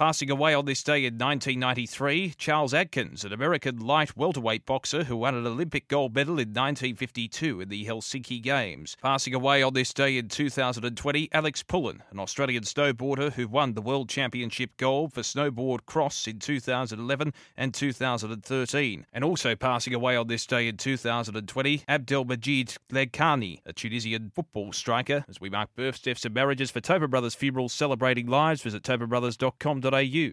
Passing away on this day in 1993, Charles Adkins, an American light welterweight boxer who won an Olympic gold medal in 1952 in the Helsinki Games. Passing away on this day in 2020, Alex Pullin, an Australian snowboarder who won the World Championship gold for snowboard cross in 2011 and 2013. And also passing away on this day in 2020, Abdelmajid Legkani, a Tunisian football striker. As we mark births, deaths, and marriages for Tobin Brothers Funerals celebrating lives, visit tobinbrothers.com.au.